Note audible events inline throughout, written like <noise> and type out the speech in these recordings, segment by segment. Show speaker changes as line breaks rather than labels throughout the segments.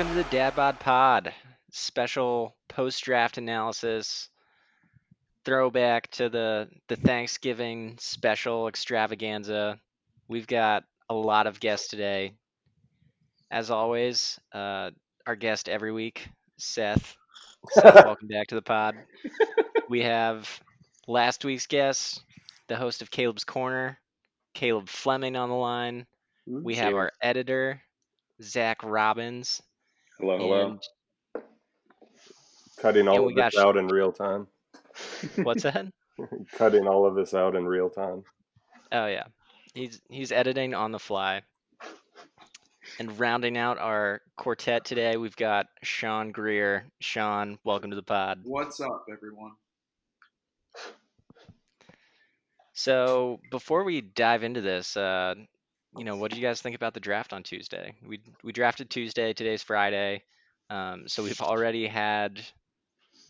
Welcome to the Dad Bod Pod. Special post-draft analysis. Throwback to the the Thanksgiving special extravaganza. We've got a lot of guests today. As always, uh, our guest every week, Seth. Seth, <laughs> welcome back to the pod. We have last week's guest, the host of Caleb's Corner, Caleb Fleming on the line. We have our editor, Zach Robbins.
Hello, hello.
And
Cutting all of
we got
this out in real time. <laughs>
what's that? <laughs>
Cutting all of this out in real time.
Oh yeah, he's he's editing on the fly. And rounding out our quartet today, we've got Sean Greer. Sean, welcome to the pod.
What's up, everyone?
So before we dive into this, uh, you know, what do you guys think about the draft on Tuesday? We we drafted Tuesday. Today's Friday, um, so we've already had,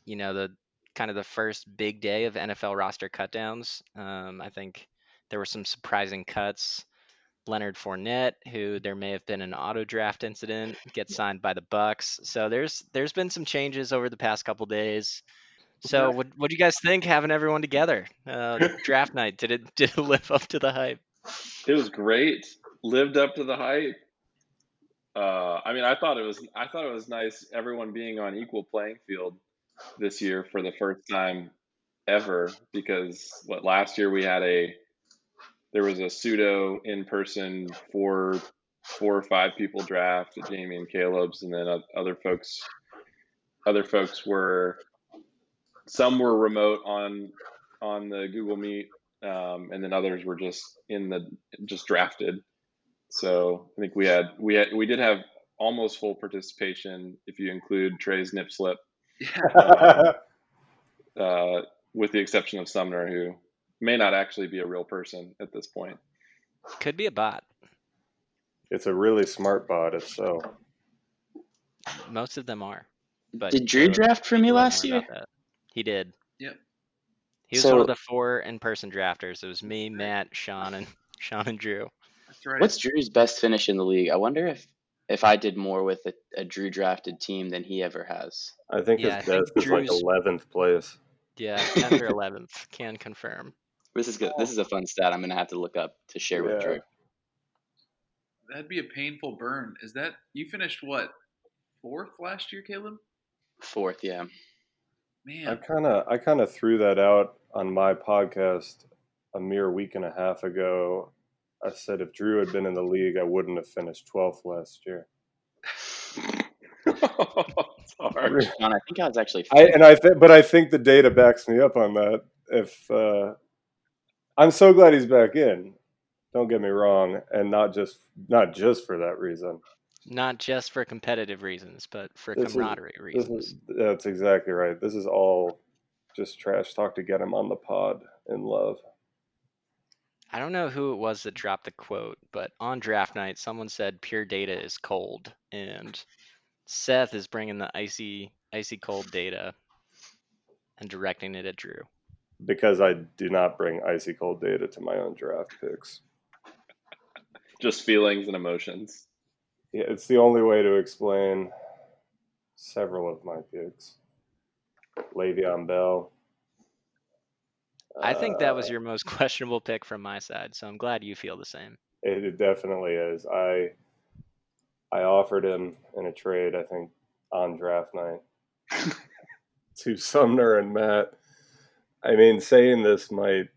you know, the kind of the first big day of NFL roster cutdowns. Um, I think there were some surprising cuts. Leonard Fournette, who there may have been an auto draft incident, gets signed by the Bucs. So there's there's been some changes over the past couple days. So what what do you guys think having everyone together? Uh, draft night did it <laughs> did it live up to the hype?
It was great. Lived up to the hype. Uh, I mean, I thought it was. I thought it was nice. Everyone being on equal playing field this year for the first time ever. Because what last year we had a there was a pseudo in person four four or five people draft Jamie and Caleb's, and then other folks other folks were some were remote on on the Google Meet, um, and then others were just in the just drafted. So I think we had we had we did have almost full participation if you include Trey's nip slip,
Yeah,
uh, with the exception of Sumner, who may not actually be a real person at this point.
Could be a bot.
it's a really smart bot, if so.
Most of them are. But
Did Drew draft for me last year?
that. He did.
Yep.
He was one of the four in-person drafters. It was me, Matt, Sean, and <laughs> Sean and Drew.
that's right.
What's Drew's best finish in the league? I wonder if if I did more with a, a Drew drafted team than he ever has.
I think
Yeah, I
his
think
best is like 11th place.
Yeah, 10th or 11th. Can confirm.
This is good. This is a fun stat. I'm gonna have to look up to share with Drew.
That'd be a painful burn. Is that you finished what fourth last year, Caleb?
Fourth, yeah.
Man, I
kind of I kind of threw that out on my podcast a mere week and a half ago. I said if Drew had been in the league, I wouldn't have finished 12th last year.
it's hard.
Sean, I think I was actually.
I and I th- but I think the data backs me up on that. If uh, I'm so glad he's back in. Don't get me wrong, and not just not just for that reason.
Not just for competitive reasons, but for
This is-
camaraderie
This
reasons.
is, that's exactly right. This is all just trash talk to get him on the pod in love.
I don't know who it was that dropped the quote, but on draft night, someone said pure data is cold, and Seth is bringing the icy, icy cold data and directing it at Drew.
Because I do not bring icy cold data to my own draft picks.
Just feelings and emotions.
Yeah, it's the only way to explain several of my picks. Le'Veon Bell.
I think that was
Uh,
your most <laughs> questionable pick from my side, so I'm glad you feel the same.
It, it definitely is. I I offered him in a trade. I think on draft night <laughs> to Sumner and Matt. I mean, saying this might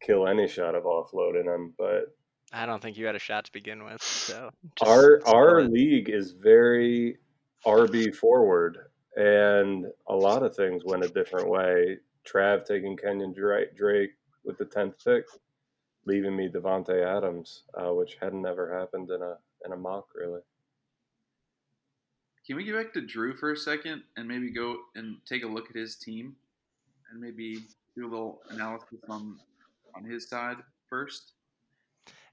kill any shot of offloading him, but
I don't think you had a shot to begin with, so just
our our
it.
league is very RB forward, and a lot of things went a different way. Trav taking Kenyan Drake, Drake with the tenth pick, leaving me Davante Adams, uh, which hadn't ever happened in a in a mock really.
can we get back to Drew for a second and maybe go and take a look at his team and maybe do a little analysis on on his side first?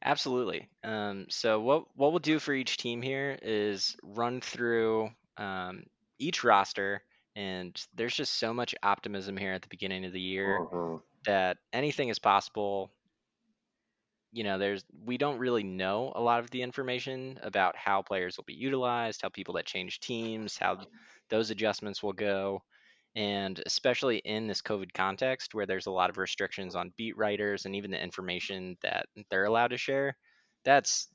Absolutely. Um, so what what we'll do for each team here is run through um, each roster, and there's just so much optimism here at the beginning of the year
Mhm.
that anything is possible. you know, there's we don't really know a lot of the information about how players will be utilized, how people that change teams, how those adjustments will go. And especially in this COVID context where there's a lot of restrictions on beat writers and even the information that they're allowed to share, that's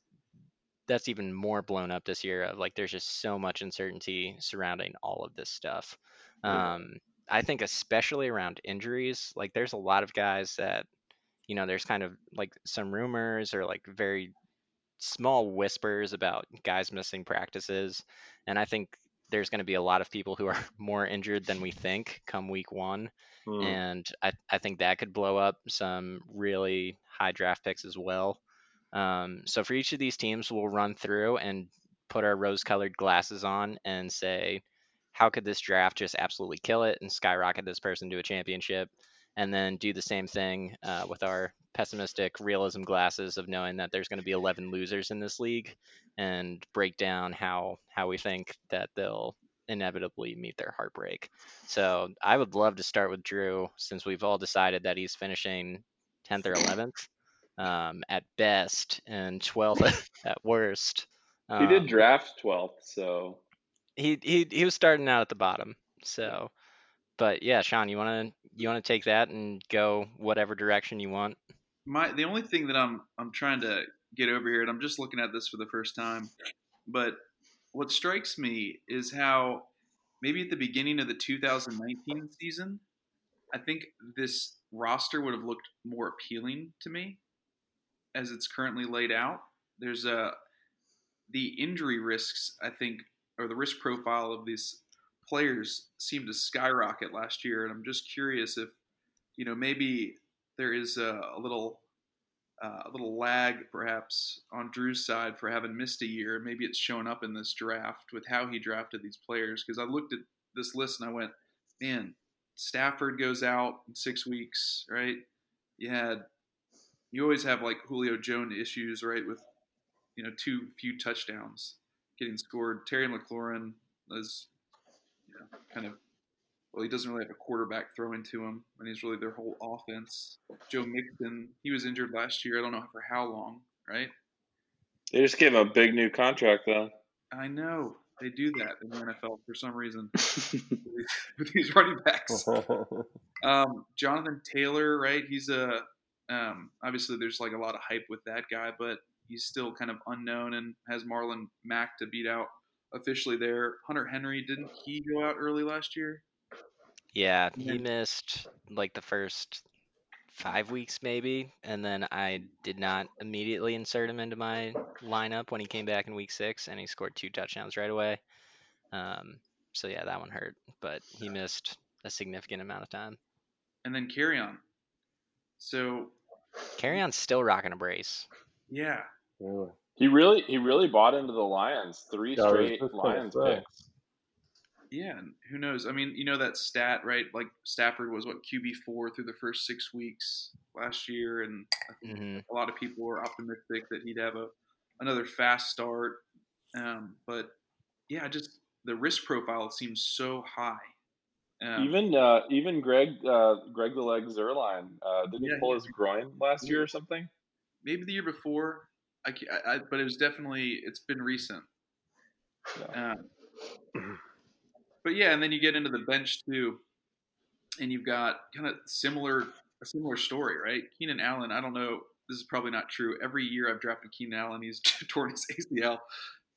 that's even more blown up this year of like there's just so much uncertainty surrounding all of this stuff. Um, I think especially around injuries, like there's a lot of guys that you know, there's kind of like some rumors or like very small whispers about guys missing practices. And I think there's going to be a lot of people who are <laughs> more injured than we think come week one.
Hmm.
And I, I think that could blow up some really high draft picks as well. Um, so for each of these teams, we'll run through and put our rose colored glasses on and say, how could this draft just absolutely kill it and skyrocket this person to a championship? and then do the same thing uh, with our pessimistic realism glasses of knowing that there's going to be 11 losers in this league and break down how how we think that they'll inevitably meet their heartbreak. So I would love to start with Drew since we've all decided that he's finishing 10th or 11th um, at best and 12th <laughs> <laughs> at worst.
He did
Um,
draft 12th, so
he he he was starting out at the bottom. So, but yeah, Sean, you want to you want to take that and go whatever direction you want.
my the only thing that I'm I'm trying to get over here, and I'm just looking at this for the first time, but what strikes me is how maybe at the beginning of the 2019 season, I think this roster would have looked more appealing to me as it's currently laid out. There's a the injury risks, I think, or the risk profile of these players seemed to skyrocket last year, and I'm just curious if you know maybe there is a, a little uh, a little lag perhaps on Drew's side for having missed a year. Maybe it's shown up in this draft with how he drafted these players. Because I looked at this list and I went, man, Stafford goes out in six weeks, right? You had, you always have like Julio Jones issues, right? With, you know, too few touchdowns getting scored. Terry McLaurin is, you know, kind of well, he doesn't really have a quarterback throwing to him, and he's really their whole offense. Joe Mixon, he was injured last year. I don't know for how long, right?
they just gave him a big new contract though.
I know they do that in the NFL for some reason with <laughs> <laughs> these running backs. <laughs> Um, Jonathan Taylor, right? He's a um, obviously there's like a lot of hype with that guy, but he's still kind of unknown and has Marlon Mack to beat out officially there. Hunter Henry didn't he go out early last year?
Yeah, he missed like the first five weeks maybe, and then I did not immediately insert him into my lineup when he came back in week six, and he scored two touchdowns right away. Um, so yeah, that one hurt, but he missed a significant amount of time.
And then Kerryon. So
Kerryon's still rocking a brace.
yeah,
Really?
He really he really bought into the Lions. Three
Yeah,
straight Lions picks.
Yeah, and who knows? I mean, you know that stat, right? Like Stafford was what QB four through the first six weeks last year, and I think
hmm
a lot of people were optimistic that he'd have a another fast start. Um, but yeah, just the risk profile seems so high. Um,
Even uh, even Greg uh, Greg the Leg Zuerlein uh, didn't
Yeah,
he pull
he-
his groin last year or something?
maybe the year before, I, I, I but it was definitely it's been recent.
Yeah.
Um, but yeah, and then you get into the bench too, and you've got kind of similar a similar story, right? Keenan Allen. I don't know. This is probably not true. Every year I've drafted Keenan Allen, he's <laughs> torn his ACL,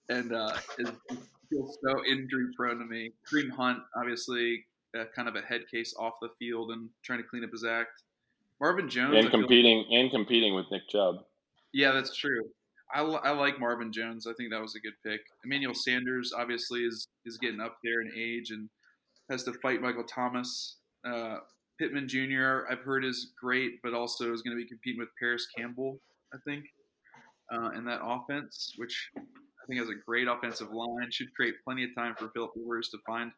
and uh, it it feels so injury prone to me. Kareem Hunt, obviously, uh, kind of a head case off the field and trying to clean up his act. Marvin Jones,
And competing and competing with Nick Chubb.
yeah, that's true. I, I like Marvin Jones. I think that was a good pick. Emmanuel Sanders obviously is is getting up there in age and has to fight Michael Thomas. Uh, Pittman Jr. I've heard is great, but also is going to be competing with Parris Campbell. I think uh, in that offense, which I think has a great offensive line, should create plenty of time for Philip Rivers to find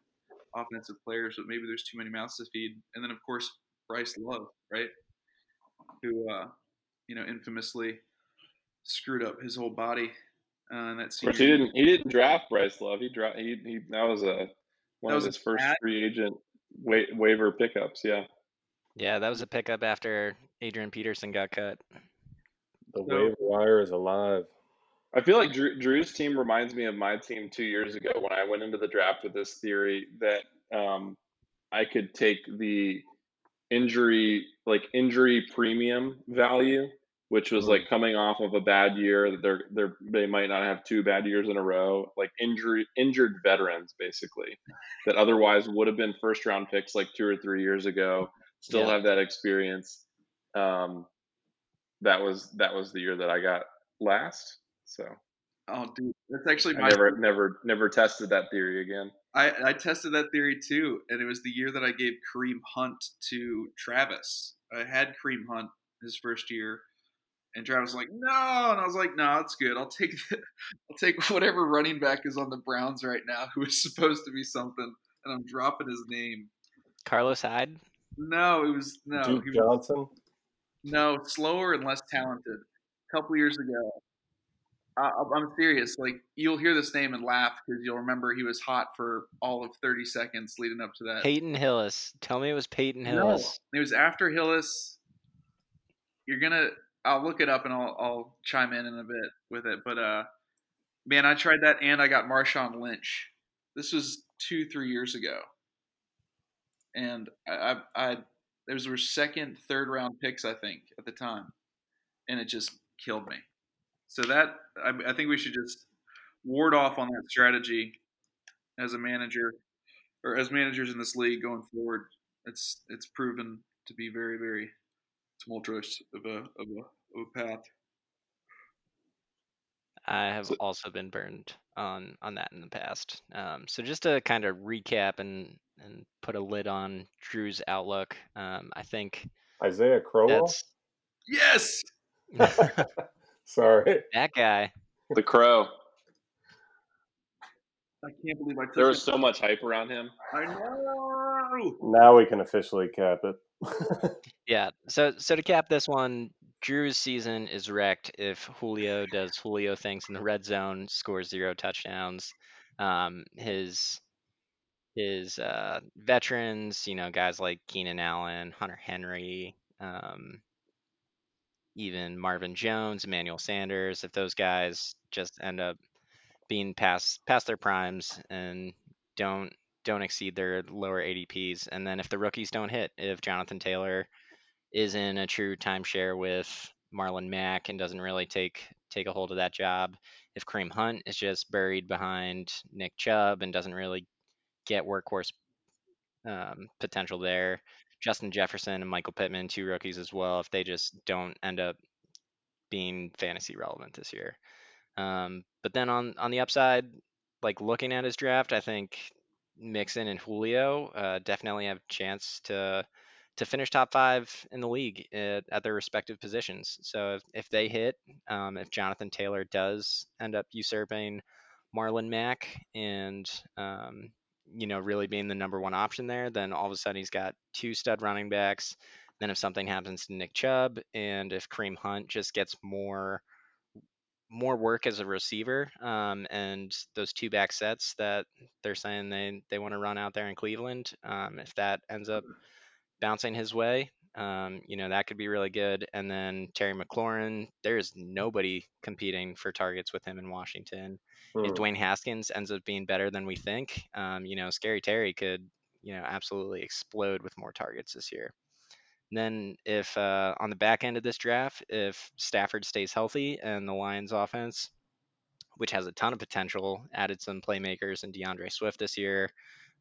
offensive players, but maybe there's too many mouths to feed. And then of course Bryce Love, right? Who uh, you know infamously screwed up his whole body uh, in that
Of
senior.
course, he didn't he didn't draft Bryce Love. He draft he, he that was a one
That
of his
a
first
bad-
free agent wa- waiver pickups. Yeah.
Yeah, that was a pickup after Adrian Peterson got cut.
The
So-
waiver wire is alive.
I feel like Drew, Drew's team reminds me of my team two years ago when I went into the draft with this theory that um, I could take the injury, like injury premium value, which was
Mm.
like coming off of a bad year. that They're they're they might not have two bad years in a row, like injury injured veterans basically that otherwise would have been first round picks like two or three years ago. Still
Yeah.
have that experience. Um, that was that was the year that I got last. So
Oh, dude, that's actually
I
my.
never, never, never tested that theory again.
I, I tested that theory too, and it was the year that I gave Kareem Hunt to Travis. I had Kareem Hunt his first year, and Travis was like, "No," and I was like, "No, it's good. I'll take <laughs> the, I'll take whatever running back is on the Browns right now, who is <laughs> supposed to be something." And I'm dropping his name.
Carlos Hyde.
No, it was no,
Duke
he was,
Johnson.
no, slower and less talented. A couple years ago. I, I'm serious. Like you'll hear this name and laugh because you'll remember he was hot for all of 30 seconds leading up to that.
Peyton Hillis. Tell me it was Peyton
No,
Hillis.
it was after Hillis. You're gonna. I'll look it up and I'll, I'll chime in in a bit with it. But uh, man, I tried that and I got Marshawn Lynch. This was two, three years ago, and I, I, I those were second, third round picks, I think, at the time, and it just killed me. So that I, I think we should just ward off on that strategy as a manager or as managers in this league going forward. It's it's proven to be very very tumultuous of a of a, of a path.
I have
So-
also been burned on on that in the past. Um, so just to kind of recap and and put a lid on Drew's outlook, um, I think
Isaiah Crowell.
Yes. <laughs> <laughs>
Sorry.
that guy.
The Crow.
I can't believe I took
There
it.
was so much hype around him.
I know.
Now we can officially cap it. <laughs>
Yeah. So so to cap this one, Drew's season is wrecked if Julio does Julio things in the red zone, scores zero touchdowns. Um, his his uh, veterans, you know, guys like Keenan Allen, Hunter Henry, um, even Marvin Jones, Emmanuel Sanders, if those guys just end up being past past their primes and don't don't exceed their lower ADPs, and then if the rookies don't hit, if Jonathan Taylor is in a true timeshare with Marlon Mack and doesn't really take take a hold of that job, if Kareem Hunt is just buried behind Nick Chubb and doesn't really get workhorse um, potential there, Justin Jefferson and Michael Pittman, two rookies as well, if they just don't end up being fantasy relevant this year. Um, but then on on the upside, like looking at his draft, I think Mixon and Julio uh, definitely have a chance to to finish top five in the league at, at their respective positions. So if, if they hit, um, if Jonathan Taylor does end up usurping Marlon Mack and um, you know really being the number one option there, then all of a sudden he's got two stud running backs. Then if something happens to Nick Chubb and if Kareem Hunt just gets more more work as a receiver um, and those two back sets that they're saying they, they want to run out there in Cleveland, um, if that ends up bouncing his way, um, you know, that could be really good. And then Terry McLaurin, there's nobody competing for targets with him in Washington.
Hmm.
If Dwayne Haskins ends up being better than we think, um, you know, Scary Terry could, you know, absolutely explode with more targets this year. And then if uh, on the back end of this draft, if Stafford stays healthy and the Lions offense, which has a ton of potential, added some playmakers and D'Andre Swift this year,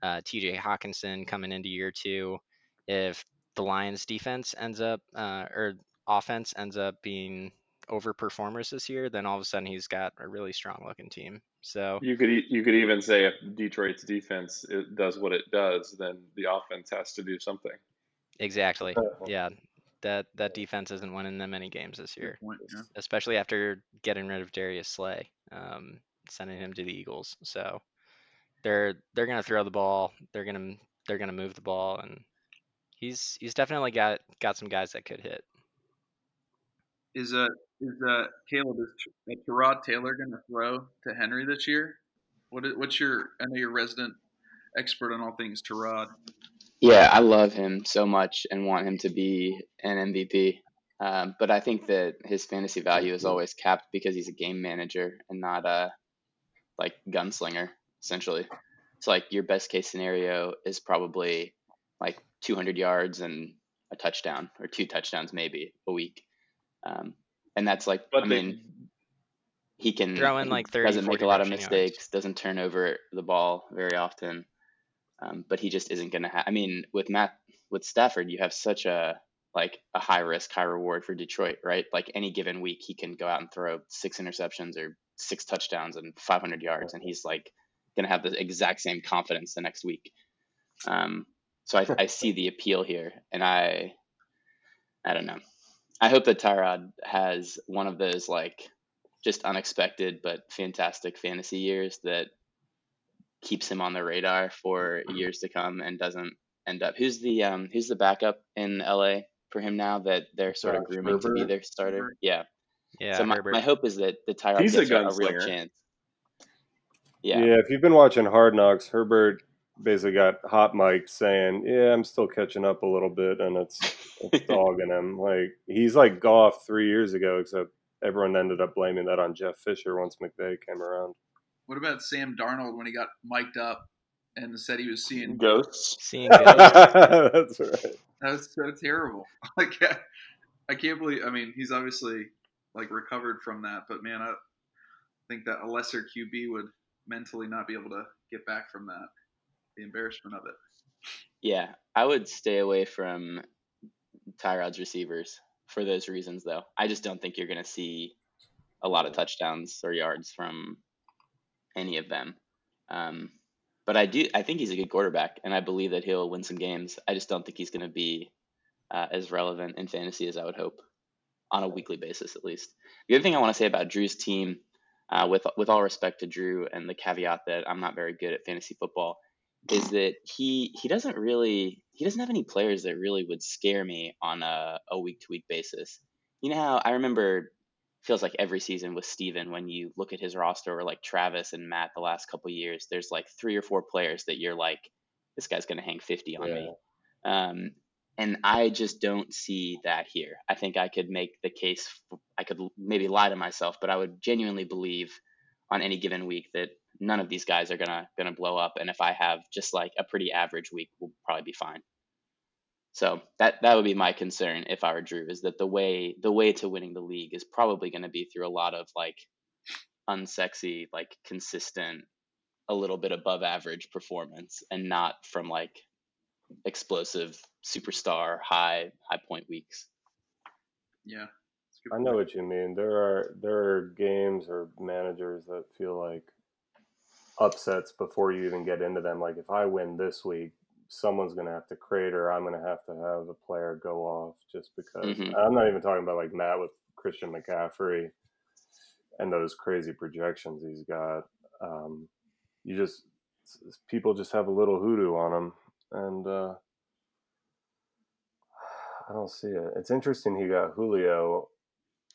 uh, TJ Hockenson coming into year two, if the Lions defense ends up uh, or offense ends up being overperformers this year, then all of a sudden he's got a really strong looking team. So
You could e- you could even say if Detroit's defense it does what it does, then the offense has to do something.
exactly, yeah, that that defense isn't winning them any games this year.
Point, yeah.
especially after getting rid of Darius Slay, um, sending him to the Eagles. So they're they're gonna throw the ball. They're gonna they're gonna move the ball, and he's he's definitely got got some guys that could hit.
Is uh is uh Caleb is Tyrod Taylor going to throw to Henry this year? What is, what's your I know you're resident expert on all things Terod.
Yeah, I love him so much and want him to be an MVP. Um, but I think that his fantasy value is always capped because he's a game manager and not a like gunslinger, essentially. So like your best case scenario is probably like 200 yards and a touchdown or two touchdowns maybe a week. Um, and that's like,
But
I
they-
mean, he can
Throw in, like, 30,
doesn't make a lot of
rushing yards.
mistakes, doesn't turn over the ball very often. Um, but he just isn't going to have. I mean, with Matt with Stafford, you have such a like a high risk, high reward for Detroit, right? Like any given week, he can go out and throw six interceptions or six touchdowns and 500 yards, and he's like going to have the exact same confidence the next week. Um, so I, I see the appeal here, and I, I don't know. I hope that Tyrod has one of those like just unexpected but fantastic fantasy years that keeps him on the radar for years to come and doesn't end up. Who's the um who's the backup in LA for him now that they're sort of
Josh
grooming to be their starter? Yeah.
Yeah,
so my,
Herbert.
my hope is that the Tyrod
He's a
gets a, a real chance.
Yeah.
Yeah.
if you've been watching Hard Knocks, Herbert basically got hot mic'd saying, "Yeah, I'm still catching up a little bit," and it's it's <laughs> dogging him. Like he's like Goff three years ago, except everyone ended up blaming that on Jeff Fisher once McVay came around.
What about Sam Darnold when he got mic'd up and said he was seeing?
Ghosts.
Seeing ghosts. <laughs>
That's right.
That was so terrible. <laughs> Like I- I can't believe. I mean, he's obviously like recovered from that, but man, I think that a lesser QB would mentally not be able to get back from that. The embarrassment of it.
Yeah. I would stay away from Tyrod's receivers for those reasons though. I just don't think you're gonna see a lot of touchdowns or yards from any of them. Um, but I do. I think he's a good quarterback, and I believe that he'll win some games. I just don't think he's going to be uh, as relevant in fantasy as I would hope on a weekly basis, at least. The other thing I want to say about Drew's team, uh, with with all respect to Drew and the caveat that I'm not very good at fantasy football, is that he he doesn't really he doesn't have any players that really would scare me on a, a week to week basis. You know how I remember feels like every season with Steven when you look at his roster or like Travis and Matt the last couple years, there's like three or four players that you're like, this guy's gonna hang fifty on me. Um, and I just don't see that here. I think I could make the case. I could maybe lie to myself, but I would genuinely believe on any given week that none of these guys are gonna gonna blow up. And if I have just like a pretty average week, we'll probably be fine. So that that would be my concern if I were Drew, is that the way the way to winning the league is probably going to be through a lot of like unsexy, like consistent, a little bit above average performance, and not from like explosive superstar high high point weeks.
Yeah. That's a good
I know what you mean. There are there are games or managers that feel like upsets before you even get into them. Like if I win this week, someone's going to have to crate or I'm going to have to have a player go off just because.
Mhm.
I'm not even talking about like Matt with Christian McCaffrey and those crazy projections he's got. Um, you just people just have a little hoodoo on them, and uh, I don't see it. It's interesting he got Julio.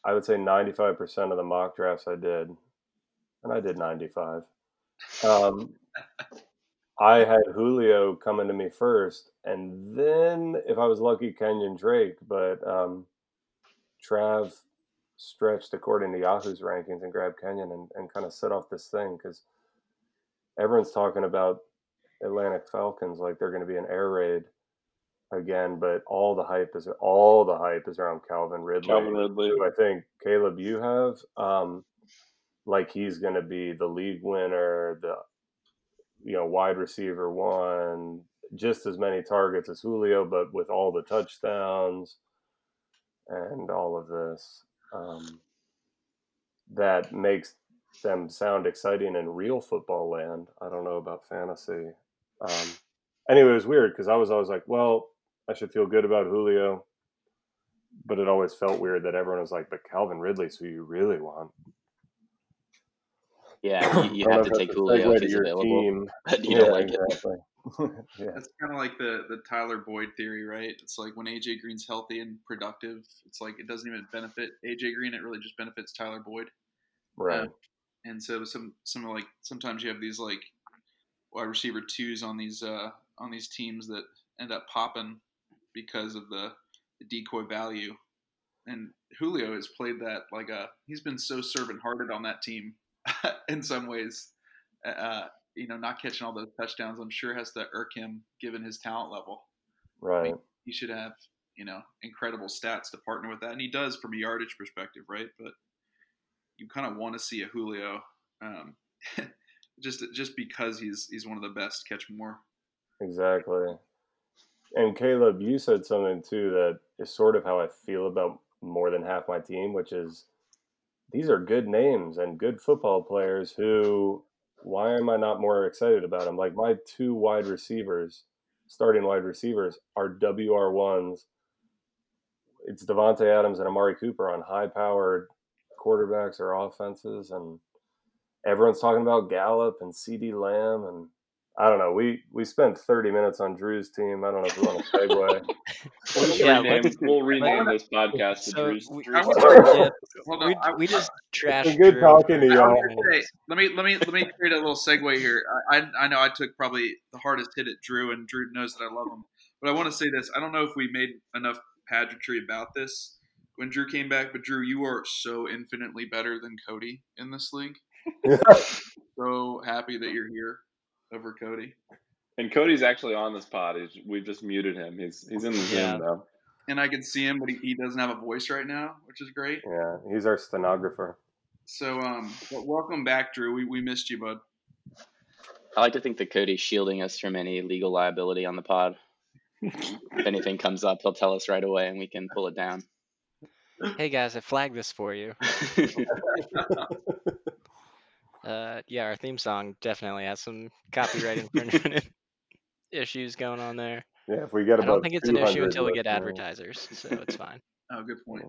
I would say 95% of the mock drafts I did, and I did 95. Um, I had Julio coming to me first, and then if I was lucky, Kenyan Drake. But um, Trav stretched according to Yahoo's rankings and grabbed Kenyon and, and kind of set off this thing because everyone's talking about Atlantic Falcons like they're going to be an air raid again, but all the hype is all the hype is around Calvin Ridley.
Calvin Ridley.
who I think Caleb you have um, like he's going to be the league winner, the you know wide receiver one, just as many targets as Julio, but with all the touchdowns and all of this. Um, that makes them sound exciting in real football land. I don't know about fantasy. Um, anyway, it was weird because I was always like, well, I should feel good about Julio, but it always felt weird that everyone was like, but Calvin Ridley's who you really want.
Yeah, <coughs> you, you have to take Julio
segue
if
to
he's
your
available,
team. <laughs>
but you
yeah,
don't like it.
exactly. <laughs> <laughs> yeah.
That's kind of like the the Tyler Boyd theory, right? It's like when AJ Green's healthy and productive, it's like it doesn't even benefit AJ Green; it really just benefits Tyler Boyd.
Right.
And so some some like sometimes you have these like wide receiver twos on these uh on these teams that end up popping because of the, the decoy value. and Julio has played that like a he's been so servant hearted on that team <laughs> in some ways. Uh, you know, not catching all those touchdowns, I'm sure has to irk him given his talent level.
Right.
He should have you know incredible stats to partner with that, and he does from a yardage perspective, right? But you kind of want to see a Julio, um, <laughs> just just because he's he's one of the best catch more.
Exactly. And Caleb, you said something too that is sort of how I feel about more than half my team, which is these are good names and good football players who why am I not more excited about them? Like my two wide receivers, starting wide receivers, are WR1s. It's Davante Adams and Amari Cooper on high powered quarterbacks or offenses. And everyone's talking about Gallup and CeeDee Lamb. And I don't know. We we spent 30 minutes on Drew's team. I don't know if we want to segue.
We'll,
Yeah,
rename,
let's-
we'll rename
let's-
this podcast to
so
Drew's.
we-
Drew's
Yeah, <laughs>
Hold on,
we,
I-
we just trashed
been good
Drew
talking to y'all.
I was
five
gonna say, let me let me let me create a little segue here. I, I I know I took probably the hardest hit at Drew, and Drew knows that I love him. But I want to say this: I don't know if we made enough pageantry about this when Drew came back. But Drew, you are so infinitely better than Cody in this league. <laughs> so happy that you're here over Cody.
And Cody's actually on this pod. He's, we've just muted him. He's he's in the
Yeah.
Zoom though.
And I can see him, but he, he doesn't have a voice right now, which is great.
yeah, he's our stenographer.
So, um, but welcome back, Drew. We, we missed you, bud.
I like to think that Cody's shielding us from any legal liability on the pod. if anything comes up, he'll tell us right away, and we can pull it down. <laughs>
Hey guys, I flagged this for you. <laughs> Uh, yeah, our theme song definitely has some copyright infringement <laughs> <laughs> issues going on there.
Yeah, if we get
I don't think it's an issue until we get advertisers, so it's fine. <laughs>
Oh, good point.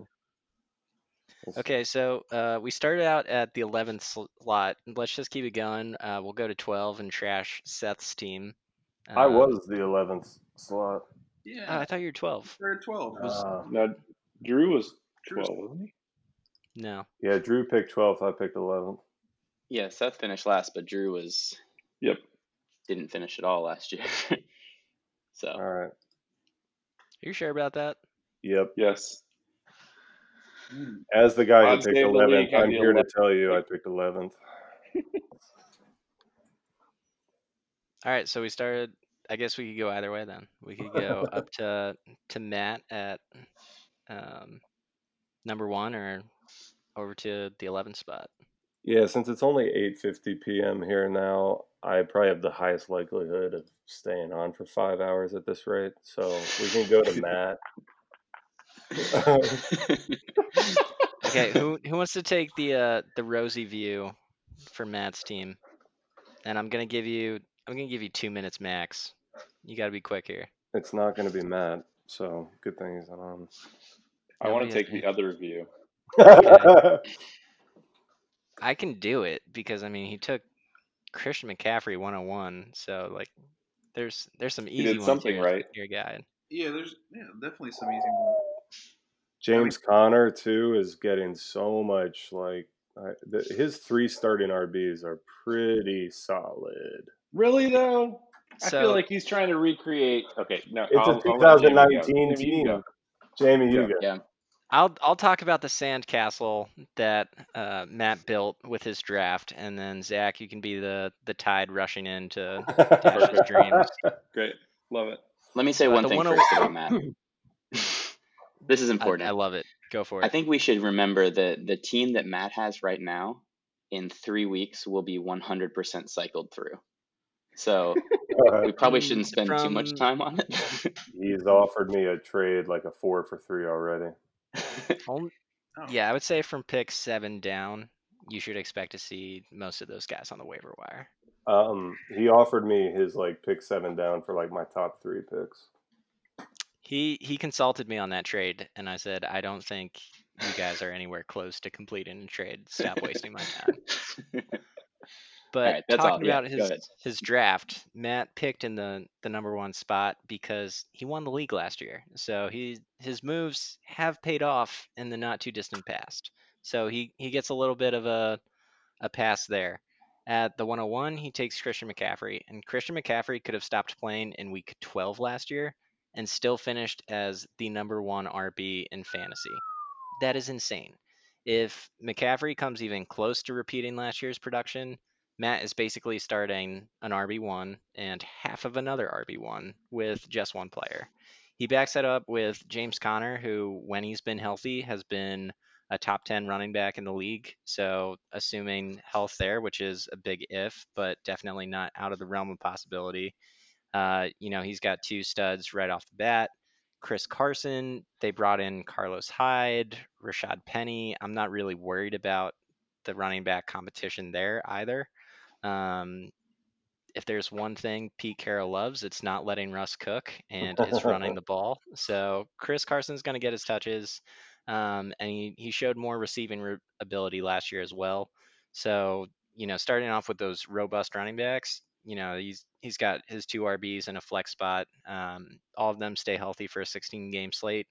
Okay, so uh, we started out at the 11th slot. Let's just keep it going. Uh, we'll go to 12 and trash Seth's team.
I
Um,
was the 11th slot.
Yeah,
Oh, I thought you were 12.
we're at 12.
Uh,
Now, Drew was
Drew's-
twelve, wasn't he?
No.
yeah, Drew picked 12th. I picked 11th.
Yeah, Seth finished last, but Drew was
Yep.
didn't finish at all last year. <laughs> so
All right.
Are you sure about that?
Yep.
Yes.
Hmm.
As the guy who
Odds
picked
gave the
11th,
league have
I'm
the
here to
11th.
tell you I picked 11th. <laughs>
All right, so we started. I guess we could go either way then. We could go <laughs> up to to Matt at um, number one, or over to the 11th spot.
Yeah, since it's only 8:50 p.m. here now, I probably have the highest likelihood of staying on for five hours at this rate. So we can go to Matt.
Okay, <laughs> who who wants to take the uh, the rosy view for Matt's team? And I'm gonna give you I'm gonna give you two minutes max. You got to be quick here.
it's not going to be Matt, so good thing he's not on.
I want to take the other view. <laughs>
I can do it because I mean he took Christian McCaffrey 101, so like there's there's some easy
did
ones
something
here,
right.
Your guide.
Yeah, there's yeah, definitely some easy ones.
James Conner too is getting so much like I, the, his three starting RBs are pretty solid.
Really though, I
So
feel like he's trying to recreate. Okay, no,
It's
I'll-
a
I'll Jamie go.
2019
Jamie, you
team.
go.
Jamie, you
Yeah.
go.
yeah,
I'll I'll talk about the sandcastle that uh, Matt built with his draft, and then Zach, you can be the the tide rushing in to dash his dreams. <laughs>
Great, love it.
let me say
Uh,
one thing
10
first about Matt. <clears throat> this is important.
I love it. Go for it.
I think we should remember that the team that Matt has right now in three weeks will be 100% cycled through. So we probably <laughs> shouldn't spend too much time on it. <laughs>
He's offered me a trade like a four for three already. <laughs>
Only-
Oh.
yeah, I would say from pick seven down, you should expect to see most of those guys on the waiver wire.
Um, he offered me his like pick seven down for like my top three picks.
He he consulted me on that trade, and I said I don't think you guys are anywhere close to completing a trade. Stop wasting my time. <laughs> But
all.
talking
Yeah,
about
go
his his draft, Matt picked in the the number one spot because he won the league last year. So he his moves have paid off in the not too distant past. So he he gets a little bit of a a pass there. At the 101, he takes Christian McCaffrey, and Christian McCaffrey could have stopped playing in week 12 last year and still finished as the number one RB in fantasy. that is insane. If McCaffrey comes even close to repeating last year's production, Matt is basically starting an RB1 and half of another RB1 with just one player. He backs that up with James Conner, who, when he's been healthy, has been a top 10 running back in the league. So, assuming health there, which is a big if, but definitely not out of the realm of possibility. Uh, you know, he's got two studs right off the bat. Chris Carson, they brought in Carlos Hyde, Rashaad Penny. I'm not really worried about the running back competition there either. Um, if there's one thing Pete Carroll loves, it's not letting Russ cook and it's running <laughs> the ball. So Chris Carson's going to get his touches, um, and he, he showed more receiving re- ability last year as well. So you know, starting off with those robust running backs, you know, he's he's got his two RBs in a flex spot. Um, all of them stay healthy for a 16 game slate.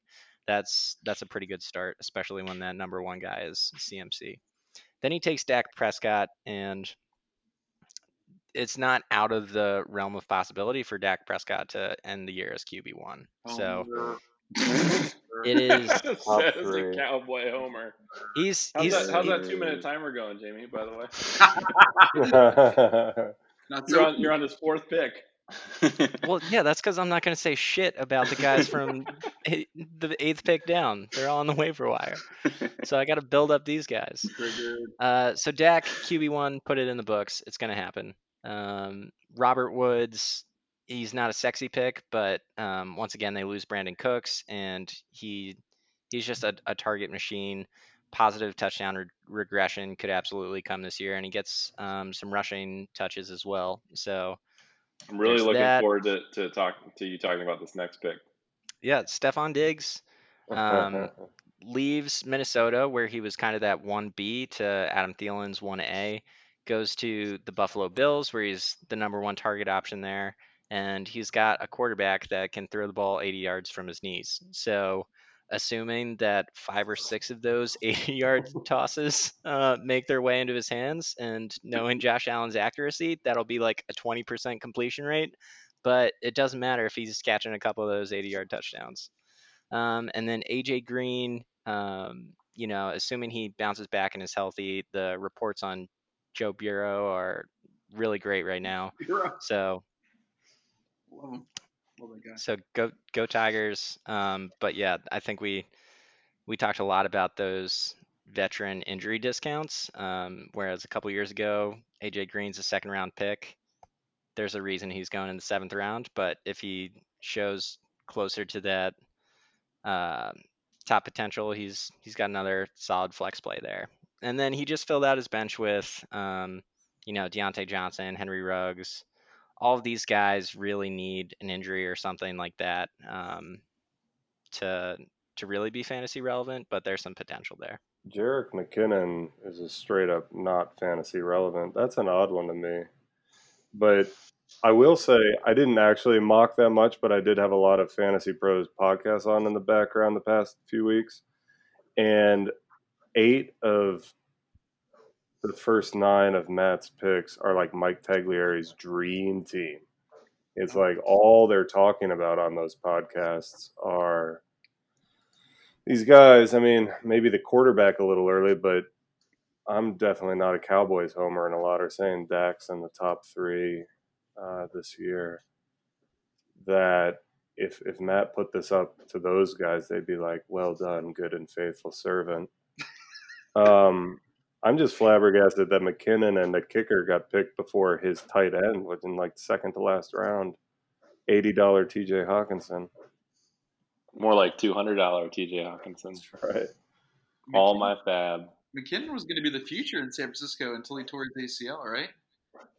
That's that's a pretty good start, especially when that number one guy is CMC. Then he takes Dak Prescott and it's not out of the realm of possibility for Dak Prescott to end the year as QB one.
Oh,
so
no. <laughs>
it is. <laughs>
Top
Says
three.
the cowboy homer.
He's
How's
he's
that, how's
he-
that two minute timer going, Jamie? By the way, <laughs>
Not
you're
so
on you're on his fourth pick.
well, yeah, that's because I'm not going to say shit about the guys from eight- the eighth pick down. They're all on the waiver wire, so I got to build up these guys. Uh, so Dak QB one, put it in the books. It's going to happen. Um, Robert Woods, he's not a sexy pick, but um, once again they lose Brandin Cooks, and he he's just a, a target machine. Positive touchdown re- regression could absolutely come this year, and he gets um, some rushing touches as well. So
I'm really looking
that.
forward to, to talk to you talking about this next pick.
yeah, Stefon Diggs Um, <laughs> leaves Minnesota, where he was kind of that 1B to Adam Thielen's 1A, goes to the Buffalo Bills, where he's the number one target option there. And he's got a quarterback that can throw the ball 80 yards from his knees. So, assuming that five or six of those <laughs> 80 yard tosses uh, make their way into his hands, and knowing Josh Allen's accuracy, that'll be like a 20% completion rate. But it doesn't matter if he's catching a couple of those 80 yard touchdowns. Um, and then AJ Green, um, you know, assuming he bounces back and is healthy, the reports on Joe Burrow are really great right now. So
Love him. Love that guy.
so go go Tigers. Um, but yeah, I think we we talked a lot about those veteran injury discounts. Um, whereas a couple years ago, AJ Green's a second round pick. There's a reason he's going in the seventh round. But if he shows closer to that uh, top potential, he's he's got another solid flex play there. And then he just filled out his bench with, um, you know, Diontae Johnson, Henry Ruggs. All of these guys really need an injury or something like that um, to to really be fantasy relevant. But there's some potential there.
Jerick McKinnon is a straight up not fantasy relevant. That's an odd one to me. But I will say I didn't actually mock that much, but I did have a lot of Fantasy Pros podcasts on in the background the past few weeks. And eight of the first nine of Matt's picks are like Mike Tagliere's dream team. It's like all they're talking about on those podcasts are these guys, I mean, maybe the quarterback a little early, but I'm definitely not a Cowboys homer, and a lot are saying Dax in the top three uh, this year. That if if Matt put this up to those guys, they'd be like, "Well done, good and faithful servant." Um, I'm just flabbergasted that McKinnon and the kicker got picked before his tight end, was in like second to last round. Eighty dollar T.J. Hockenson,
More like two hundred dollar T.J. Hockenson.
right?
All my fab.
McKinnon was going to be the future in San Francisco until he tore his ACL, right?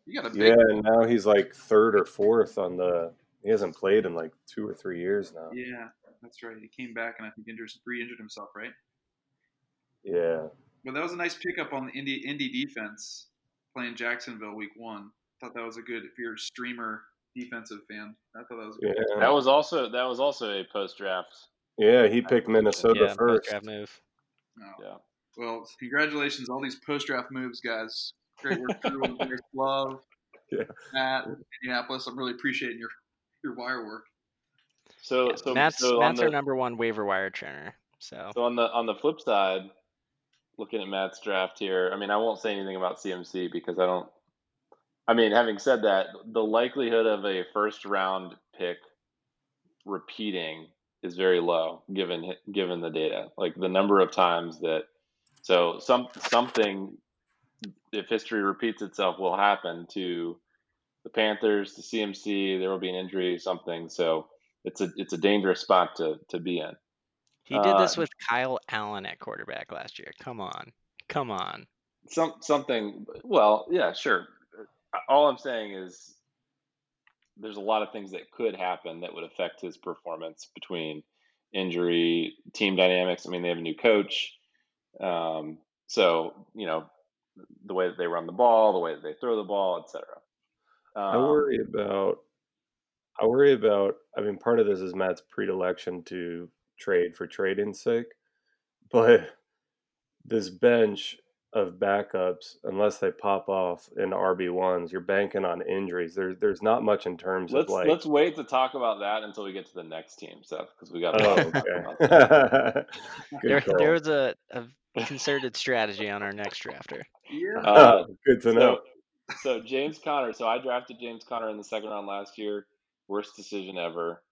You got a big
Yeah, and now he's like third or fourth on the. He hasn't played in like two or three years now.
Yeah, that's right. He came back and I think injured, re-injured himself, right?
Yeah,
But that was a nice pickup on the Indy Indy defense playing Jacksonville week one. Thought that was a good if you're a streamer defensive fan. I thought that was
yeah,
good.
That was also that was also a post draft.
yeah. He picked Minnesota
yeah,
first.
draft move.
No.
Yeah.
Well, congratulations, all these post draft moves, guys. Great work, <laughs> Drew and Bears Love,
Yeah.
Matt, Indianapolis. I'm really appreciating your your wire work.
So
Yeah,
so
Matt's
so
Matt's
the,
our number one waiver wire churner. So,
So on the on the flip side, looking at Matt's draft here, I mean, I won't say anything about CMC because I don't. I mean, having said that, the likelihood of a first round pick repeating is very low given given the data. Like the number of times that so some something if history repeats itself will happen to the Panthers, to CMC, there will be an injury, something. So it's a it's a dangerous spot to to be in.
He did this
Uh,
with Kyle Allen at quarterback last year. Come on. Come on.
some something well yeah sure all i'm saying is there's a lot of things that could happen that would affect his performance between injury team dynamics i mean they have a new coach um, so you know the way that they run the ball the way that they throw the ball etc
I
um,
worry about. I worry about. I mean, part of this is Matt's predilection to trade for trading's sake, but this bench of backups, unless they pop off in RB ones, you're banking on injuries. There's there's not much in terms
let's
of like.
let's wait to talk about that until we get to the next team Seth because we got a
Oh,
lot to talk there.
okay. <laughs>
There,
call.
there was a, a <laughs> concerted strategy on our next drafter.
Yeah. <laughs>
Uh,
Good to
so,
know.
so James Conner. So I drafted James Conner in the second round last year. Worst decision ever.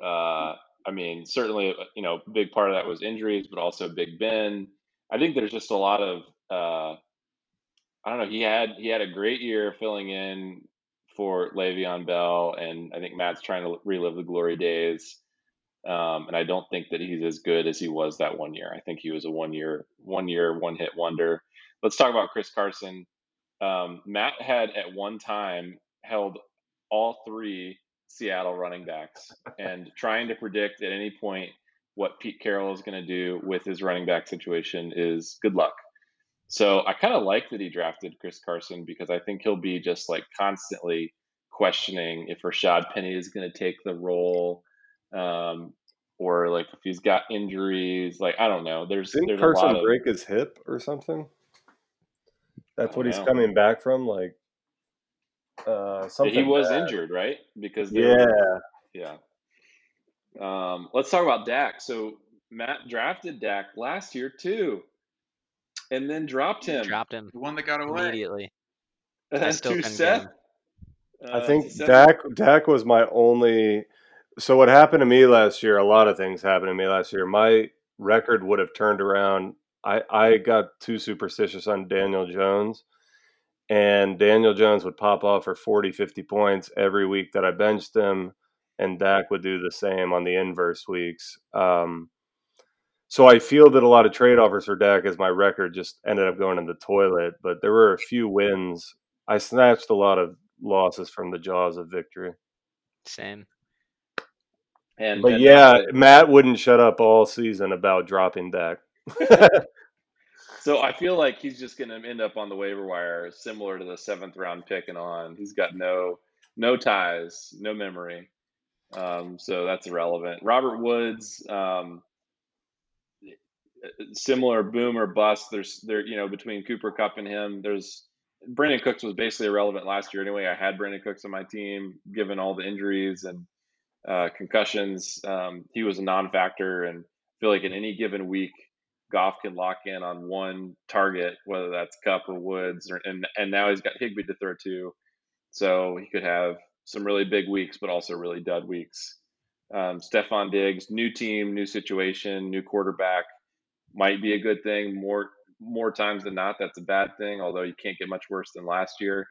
Uh, I mean, certainly, you know, big part of that was injuries, but also Big Ben. I think there's just a lot of, uh, I don't know. He had he had a great year filling in for Le'Veon Bell, and I think Matt's trying to relive the glory days. Um, and I don't think that he's as good as he was that one year. I think he was a one year, one year, one hit wonder. Let's talk about Chris Carson. Um, Matt had at one time held all three Seattle running backs and trying to predict at any point what Pete Carroll is going to do with his running back situation is good luck. So I kind of like that he drafted Chris Carson because I think he'll be just like constantly questioning if Rashaad Penny is going to take the role, um, or like if he's got injuries. Like I don't know. There's
Didn't
there's a lot
Carson
of
break his hip or something? That's what
don't
he's
know.
coming back from. Like uh, something.
he was
bad.
injured, right? Because
Yeah.
were- yeah. Um, let's talk about Dak. So Matt drafted Dak last year too, and then dropped him
Dropped him
The one that got away.
immediately. <laughs> I still
to Seth.
him.
I
Uh,
think
to Seth-
Dak Dak was my only. So what happened to me last year? A lot of things happened to me last year. My record would have turned around. I I got too superstitious on Daniel Jones, and Daniel Jones would pop off for 40, 50 points every week that I benched him, and Dak would do the same on the inverse weeks. Um, so I feel that a lot of trade offers for Dak as my record just ended up going in the toilet. But there were a few wins. I snatched a lot of losses from the jaws of victory.
Same.
and,
But
and
yeah, Matt wouldn't shut up all season about dropping Dak. <laughs>
so I feel like he's just going to end up on the waiver wire, similar to the seventh round pick and on. He's got no no ties, no memory, um, so that's irrelevant. Robert Woods, um, similar boom or bust. There's there you know between Cooper Kupp and him. There's Brandin Cooks was basically irrelevant last year anyway. I had Brandin Cooks on my team, given all the injuries and uh, concussions. Um, he was a non-factor, and I feel like in any given week, Goff can lock in on one target, whether that's Kupp or Woods, or, and and now he's got Higbee to throw to, so he could have some really big weeks, but also really dud weeks. Um, Stefon Diggs, new team, new situation, new quarterback, might be a good thing. More more times than not, that's a bad thing. Although you can't get much worse than last year.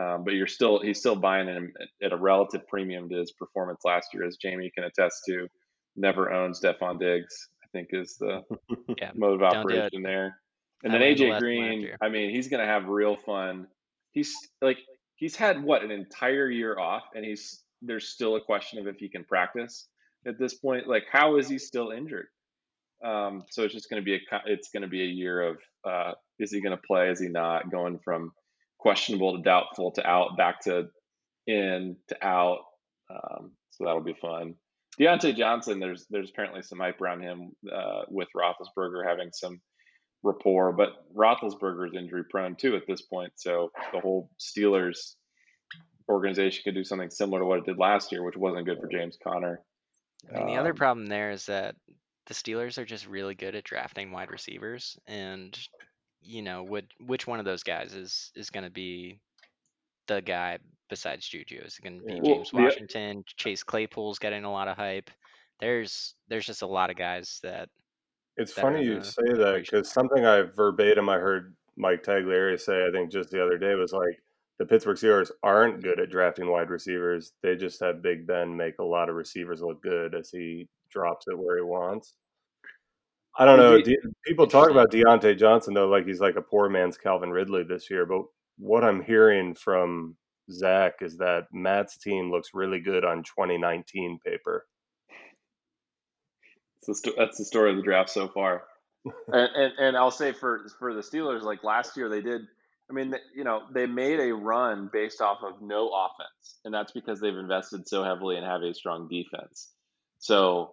Um, but you're still he's still buying him at a relative premium to his performance last year, as Jamie can attest to. Never owned Stefon Diggs, think is the <laughs>
Yeah.
mode of
Don't do it.
operation there. And then AJ Green. I mean, he's gonna have real fun. He's like he's had what an entire year off, and he's there's still a question of if he can practice at this point. Like, how is he still injured? Um, so it's just going to be a it's going to be a year of uh, is he going to play? Is he not? Going from questionable to doubtful to out, back to in to out. Um, so that'll be fun. Diontae Johnson, there's there's apparently some hype around him uh, with Roethlisberger having some rapport, but Roethlisberger's injury prone too at this point. So the whole Steelers organization could do something similar to what it did last year, which wasn't good for James Conner.
I mean, the other
Um,
problem there is that the Steelers are just really good at drafting wide receivers, and you know, would which one of those guys is is going to be the guy besides Juju? Is it going to be
Well,
James Washington? Chase Claypool's getting a lot of hype. There's there's just a lot of guys that
It's
that
funny you say that because something I verbatim I heard Mike Tagliere say I think just the other day was like the Pittsburgh Steelers aren't good at drafting wide receivers. They just have Big Ben make a lot of receivers look good as he drops it where he wants. I don't know. De- people talk about Diontae Johnson though, like he's like a poor man's Calvin Ridley this year. But what I'm hearing from Zach is that Matt's team looks really good on 2019 paper.
It's the sto- that's the story of the draft so far. <laughs> and, and and I'll say for for the Steelers, like last year they did. I mean, you know, they made a run based off of no offense, and that's because they've invested so heavily and have a strong defense. So,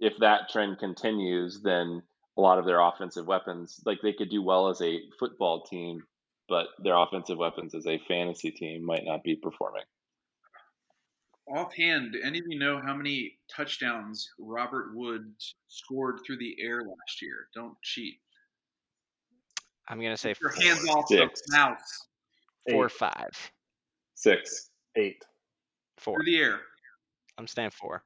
if that trend continues, then a lot of their offensive weapons, like they could do well as a football team, but their offensive weapons as a fantasy team might not be performing.
Offhand, do any of you know how many touchdowns Robert Woods scored through the air last year? Don't cheat.
I'm going to say
Get your
four,
hands off
Six.
the mouse
four or
Eight.
five.
Six.
Eight.
Four.
through the air.
I'm staying four.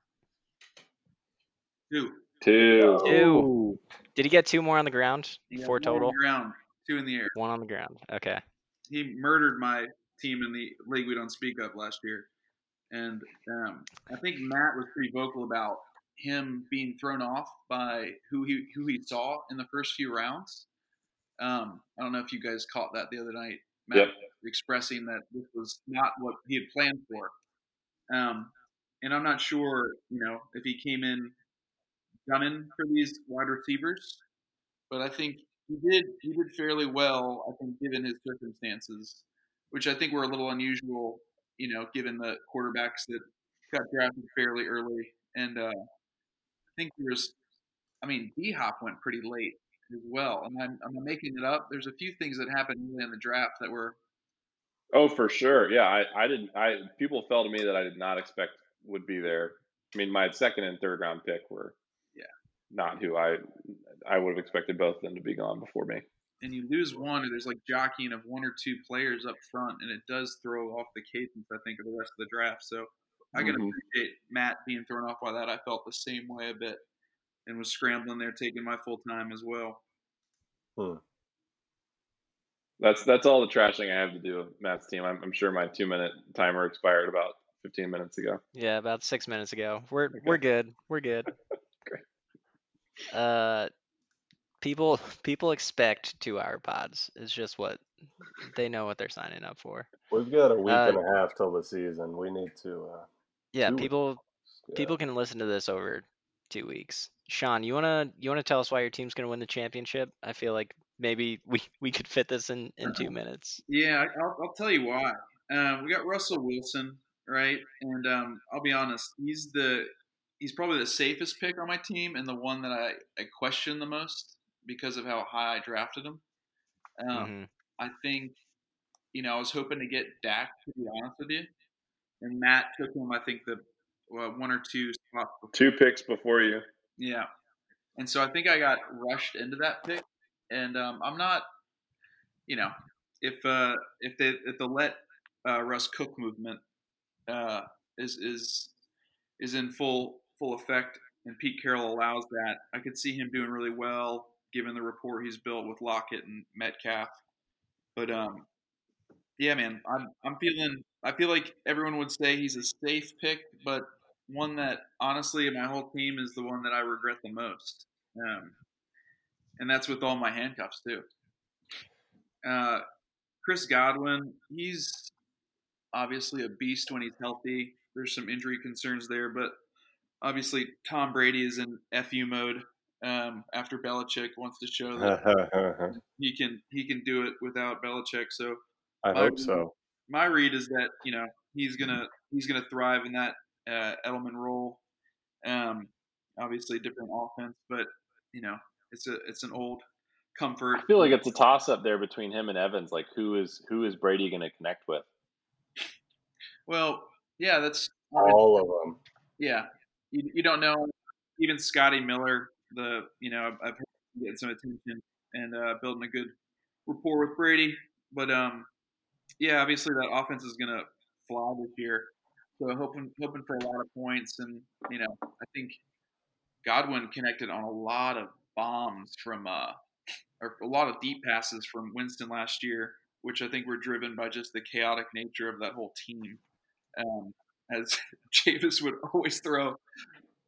Two.
Two.
Two. Did he get two more on the ground? Four
one on
total.
the ground, two in the air.
One on the ground. Okay.
He murdered my team in the league we don't speak of last year, and um, I think Matt was pretty vocal about him being thrown off by who he who he saw in the first few rounds. Um, I don't know if you guys caught that the other night. Matt
Yep.
expressing that this was not what he had planned for. Um, and I'm not sure, you know, if he came in gunning for these wide receivers, but I think he did he did fairly well. I think given his circumstances, which I think were a little unusual, you know, given the quarterbacks that got drafted fairly early. And uh, I think there's, I mean, D Hop went pretty late as well. And I'm, I'm making it up. There's a few things that happened early in the draft that were
Oh, for sure. Yeah, I, I didn't. I people fell to me that I did not expect would be there. I mean, my second and third round pick were,
Yeah.
not who I I would have expected both of them to be gone before me.
and you lose one, or there's like jockeying of one or two players up front, and it does throw off the cadence, I think, of the rest of the draft. So I can
Mhm.
appreciate Matt being thrown off by that. I felt the same way a bit and was scrambling there, taking my full time as well.
That's that's all the trashing I have to do with Matt's team. I'm, I'm sure my two minute timer expired about 15 minutes ago.
Yeah, about six minutes ago. We're
Okay.
we're good. We're good. <laughs>
Great.
Uh, people <laughs> people expect two hour pods. It's just what they know what they're signing up for.
We've got a week
Uh,
and a half till the season. We need to. Uh,
Yeah, people
yeah.
people can listen to this over two weeks. Sean, you wanna you wanna tell us why your team's gonna win the championship? I feel like maybe <laughs> we we could fit this in in two minutes.
Yeah, I- I'll, I'll tell you why. Um, we got Russell Wilson, right? And um, I'll be honest, he's the he's probably the safest pick on my team and the one that I, I question the most because of how high I drafted him. Um,
Mhm.
I think, you know, I was hoping to get Dak, to be honest with you. And Matt took him, I think, the uh, one or two spots before.
Two picks before you.
Yeah. And so I think I got rushed into that pick. And um, I'm not, you know, if uh, if they if the let uh, Russ Cook movement uh, is is is in full full effect, and Pete Carroll allows that, I could see him doing really well given the rapport he's built with Lockett and Metcalf. But um, yeah, man, I'm I'm feeling I feel like everyone would say he's a safe pick, but one that honestly, my whole team is the one that I regret the most. Um, and that's with all my handcuffs too. Uh, Chris Godwin, he's obviously a beast when he's healthy. There's some injury concerns there, but obviously Tom Brady is in FU mode um, after Belichick wants to show that <laughs> he can he can do it without Belichick. So
I
My-
hope so.
my read is that you know he's gonna he's gonna thrive in that uh, Edelman role. Um, obviously different offense, but you know it's a it's an old comfort.
I feel like it's a toss up there between him and Evans. Like who is who is Brady going to connect with?
well, yeah, that's
All of them.
yeah. You, you don't know. Even Scotty Miller the you know I've, getting some attention and uh, building a good rapport with Brady. But um, yeah, obviously that offense is gonna fly this year. So hoping hoping for a lot of points, and you know I think Godwin connected on a lot of bombs from uh, or a lot of deep passes from Winston last year, which I think were driven by just the chaotic nature of that whole team. Um, as <laughs> Jameis would always throw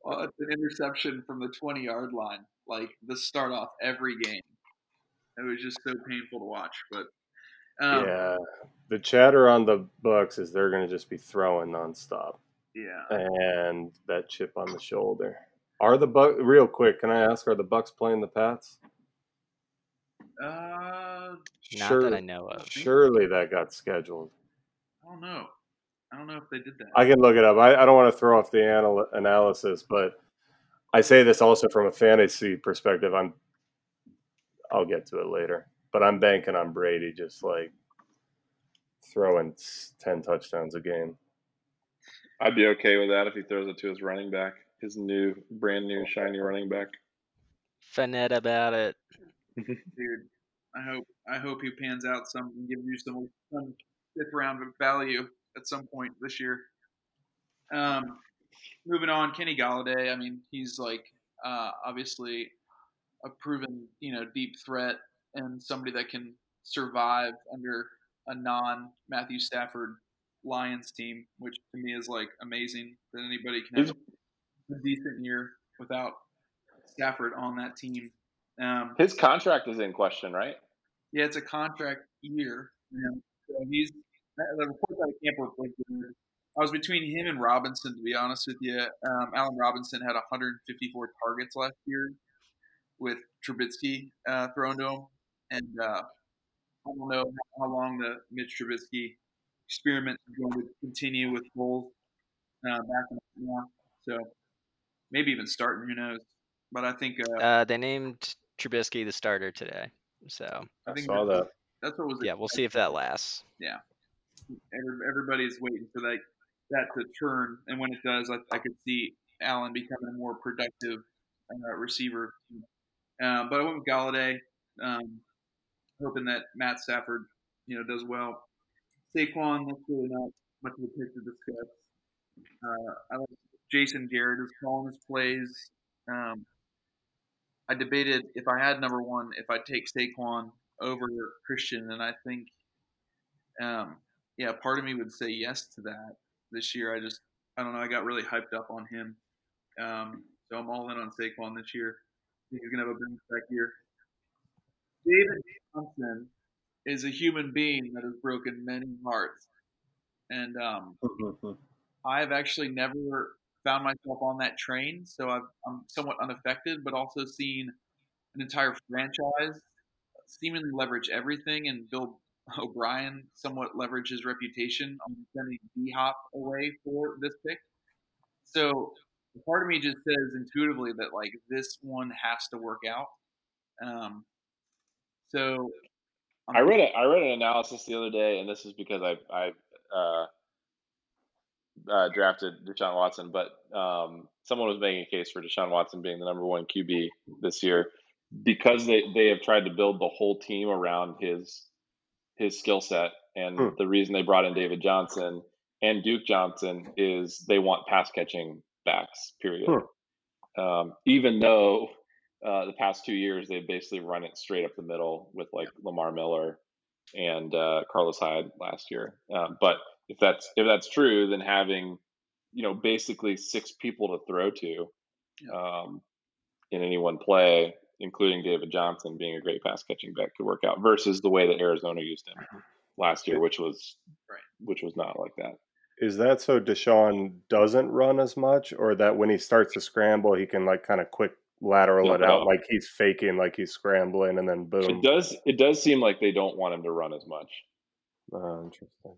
uh, an interception from the 20 yard line, like the start off every game. It was just so painful to watch. But um,
yeah, the chatter on the Bucs is they're going to just be throwing nonstop,
yeah,
and that chip on the shoulder. Are the Bucs real quick? Can I ask? Are the Bucs playing the Pats?
Uh,
Not that I know of.
Surely that got scheduled.
I don't know. I don't know if they did that.
I can look it up. I, I don't want to throw off the anal- analysis, but I say this also from a fantasy perspective. I'm. I'll get to it later, but I'm banking on Brady just like throwing ten touchdowns a game.
I'd be okay with that if he throws it to his running back, his new, brand new, shiny running back.
Finette about it. <laughs>
dude. I hope I hope he pans out some and gives you some some fifth round of value at some point this year. Um, moving on, Kenny Golladay. I mean, he's like uh, obviously a proven you know deep threat and somebody that can survive under a non Matthew Stafford Lions team, which to me is like amazing that anybody can have a decent year without Stafford on that team. Um,
His contract is in question, right?
yeah, it's a contract year. So he's the report that I camp were like good. I was between him and Robinson, to be honest with you. Um, Allen Robinson had 154 targets last year with Trubisky uh, thrown to him, and uh, I don't know how long the Mitch Trubisky experiment is going to continue with Foles uh, back in now. So maybe even starting, who knows? But I think uh,
Uh, they named Trubisky the starter today, so
I
I saw
that's,
that.
that's what was
yeah, we'll see if that lasts.
every- everybody's waiting for that that to turn, and when it does, I, I could see Allen becoming a more productive uh, receiver. Uh, but I went with Golladay, um, hoping that Matt Stafford, you know, does well. Saquon, that's really not much of a pick to discuss. Uh, I like Jason Garrett is calling his plays. Um, I debated if I had number one, if I'd take Saquon over Christian, and I think um, yeah, part of me would say yes to that this year. I just, I don't know. I got really hyped up on him. Um, so I'm all in on Saquon this year. I think he's going to have a bounce back year. David Johnson is a human being that has broken many hearts. And um, <laughs> I've actually never found myself on that train. So I've, I'm somewhat unaffected, but also seen an entire franchise seemingly leverage everything and Bill O'Brien somewhat leverage his reputation on sending D Hop away for this pick. So part of me just says intuitively that like this one has to work out. Um, so I'm
I read read an analysis the other day, and this is because I I uh, uh, drafted Deshaun Watson, but um, someone was making a case for Deshaun Watson being the number one QB this year because they they have tried to build the whole team around his his skill set, and
Hmm.
the reason they brought in David Johnson and Duke Johnson is they want pass catching backs. Period. Um, even though uh, the past two years they've basically run it straight up the middle with like Lamar Miller and uh, Carlos Hyde last year. Um, but if that's if that's true, then having you know basically six people to throw to um, in any one play, including David Johnson being a great pass catching back, could work out versus the way that Arizona used him last year, which was
Right.
which was not like that.
Is that so Deshaun doesn't run as much, or that when he starts to scramble, he can like kind of quick lateral
Jump
it
it
out
up.
like he's faking, like he's scrambling, and then boom.
It does it does seem like they don't want him to run as much.
Oh, interesting.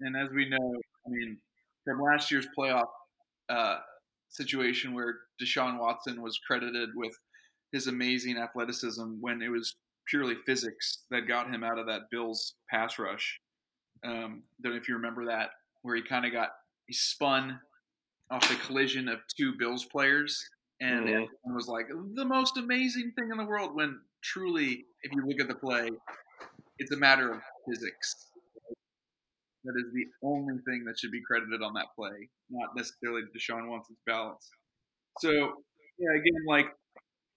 And as we know, I mean, from last year's playoff uh, situation where Deshaun Watson was credited with his amazing athleticism when it was purely physics that got him out of that Bills pass rush. Um, don't know if you remember that, where he kind of got he spun off the collision of two Bills players and
Mhm.
everyone was like the most amazing thing in the world. When truly, if you look at the play, it's a matter of physics. That is the only thing that should be credited on that play, not necessarily Deshaun Watson's balance. So yeah, again, like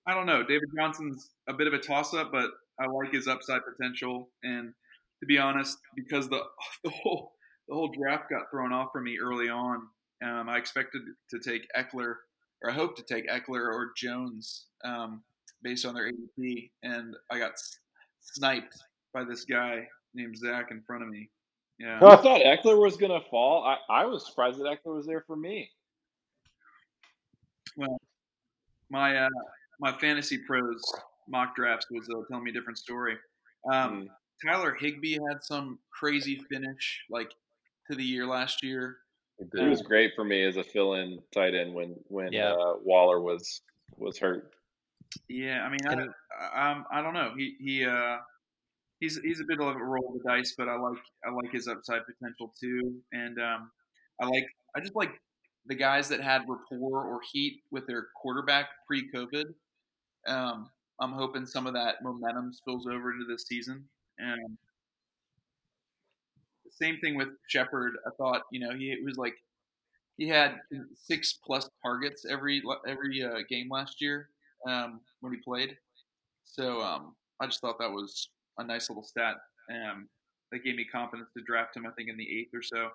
I don't know, David Johnson's a bit of a toss-up, but I like his upside potential. And to be honest, because the <laughs> the whole the whole draft got thrown off for me early on, um, I expected to take Ekeler, or I hope to take Ekeler or Jones um, based on their ADP, and I got sniped by this guy named Zach in front of me. Yeah.
I thought Ekeler was gonna fall. I, I was surprised that Ekeler was there for me.
Well, my uh, my fantasy pros mock drafts was uh, telling me a different story. Um,
Mm.
Tyler Higbee had some crazy finish like to the year last year.
He
He was great for me as a fill-in tight end when when
Yeah.
uh, Waller was was hurt.
Yeah, I mean, I,
And-
I, um, I don't know. He he uh, he's he's a bit of a roll of the dice, but I like I like his upside potential too, and um, I like I just like the guys that had rapport or heat with their quarterback pre-COVID. Um, I'm hoping some of that momentum spills over into this season. And same thing with Shepard. I thought you know he was like he had six plus targets every every uh, game last year um, when he played. So um, I just thought that was a nice little stat. Um, that gave me confidence to draft him. I think in the eighth or so.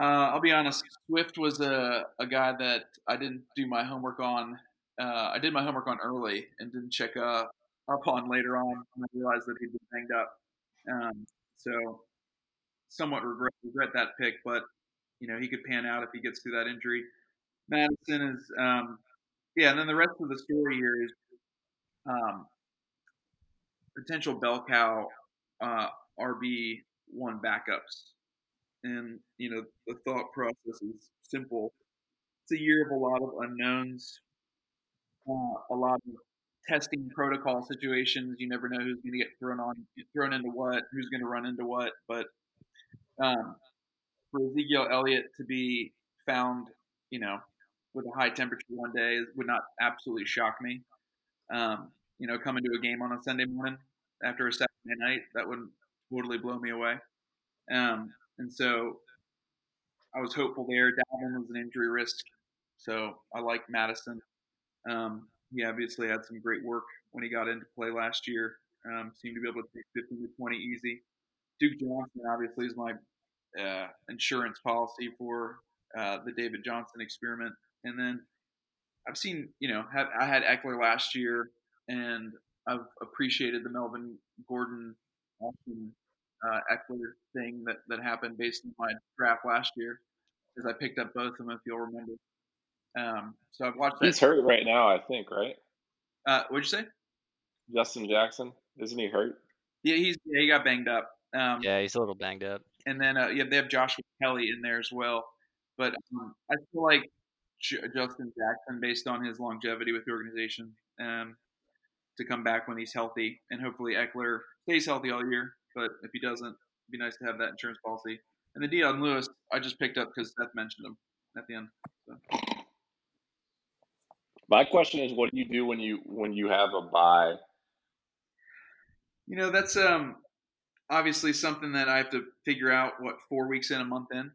Uh, I'll be honest. Swift was a, a guy that I didn't do my homework on. Uh, I did my homework on early and didn't check uh, up on later on when I realized that he'd been banged up. Um, so somewhat regret regret that pick, but you know he could pan out if he gets through that injury. Madison is, um, yeah, and then the rest of the story here is um, potential bell cow uh, RB one backups, and you know the thought process is simple. It's a year of a lot of unknowns, uh, a lot of testing protocol situations. You never know who's going to get thrown on, thrown into what, who's going to run into what. But um, for Ezekiel Elliott to be found, you know, with a high temperature one day would not absolutely shock me. Um, you know, coming to a game on a Sunday morning after a Saturday night, that wouldn't totally blow me away. Um, and so I was hopeful there. Dalvin was an injury risk, so I like Madison. Um, he obviously had some great work when he got into play last year. Um, seemed to be able to take 15 to 20 easy. Duke Johnson obviously is my uh, insurance policy for uh, the David Johnson experiment. And then I've seen, you know, have, I had Ekeler last year, and I've appreciated the Melvin Gordon Austin uh, Ekeler thing that, that happened based on my draft last year, because I picked up both of them, if you'll remember. Um, so I've watched that.
He's hurt right now, I think, right?
Uh, what'd you say?
Justin Jackson, isn't he hurt?
Yeah, he's yeah, he got banged up. Um,
Yeah, he's a little banged up.
and then uh, yeah, they have Joshua Kelly in there as well. But um, I feel like J- Justin Jackson, based on his longevity with the organization, um, to come back when he's healthy, and hopefully Ekeler stays healthy all year. But if he doesn't, it'd be nice to have that insurance policy. And the Dion Lewis, I just picked up because Seth mentioned him at the end. So.
My question is, what do you do when you when you have a bye?
You know, that's um obviously something that I have to figure out what four weeks in, a month in.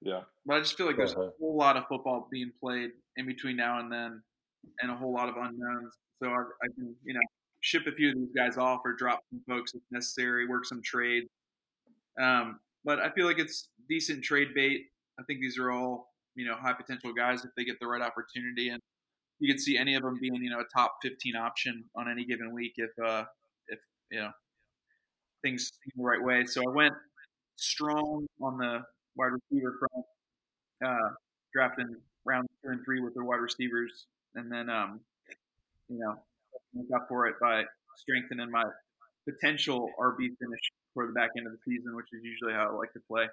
Yeah,
But I just feel like there's
Uh-huh.
a whole lot of football being played in between now and then, and a whole lot of unknowns. So I, I can, you know, ship a few of these guys off or drop some folks if necessary, work some trades. Um, but I feel like it's decent trade bait. I think these are all, you know, high potential guys if they get the right opportunity, and you could see any of them being, you know, a top 15 option on any given week if, uh, if you know, things the right way. So I went strong on the wide receiver front, uh, drafting round two and three with their wide receivers, and then um, you know, make up for it by strengthening my potential RB finish for the back end of the season, which is usually how I like to play.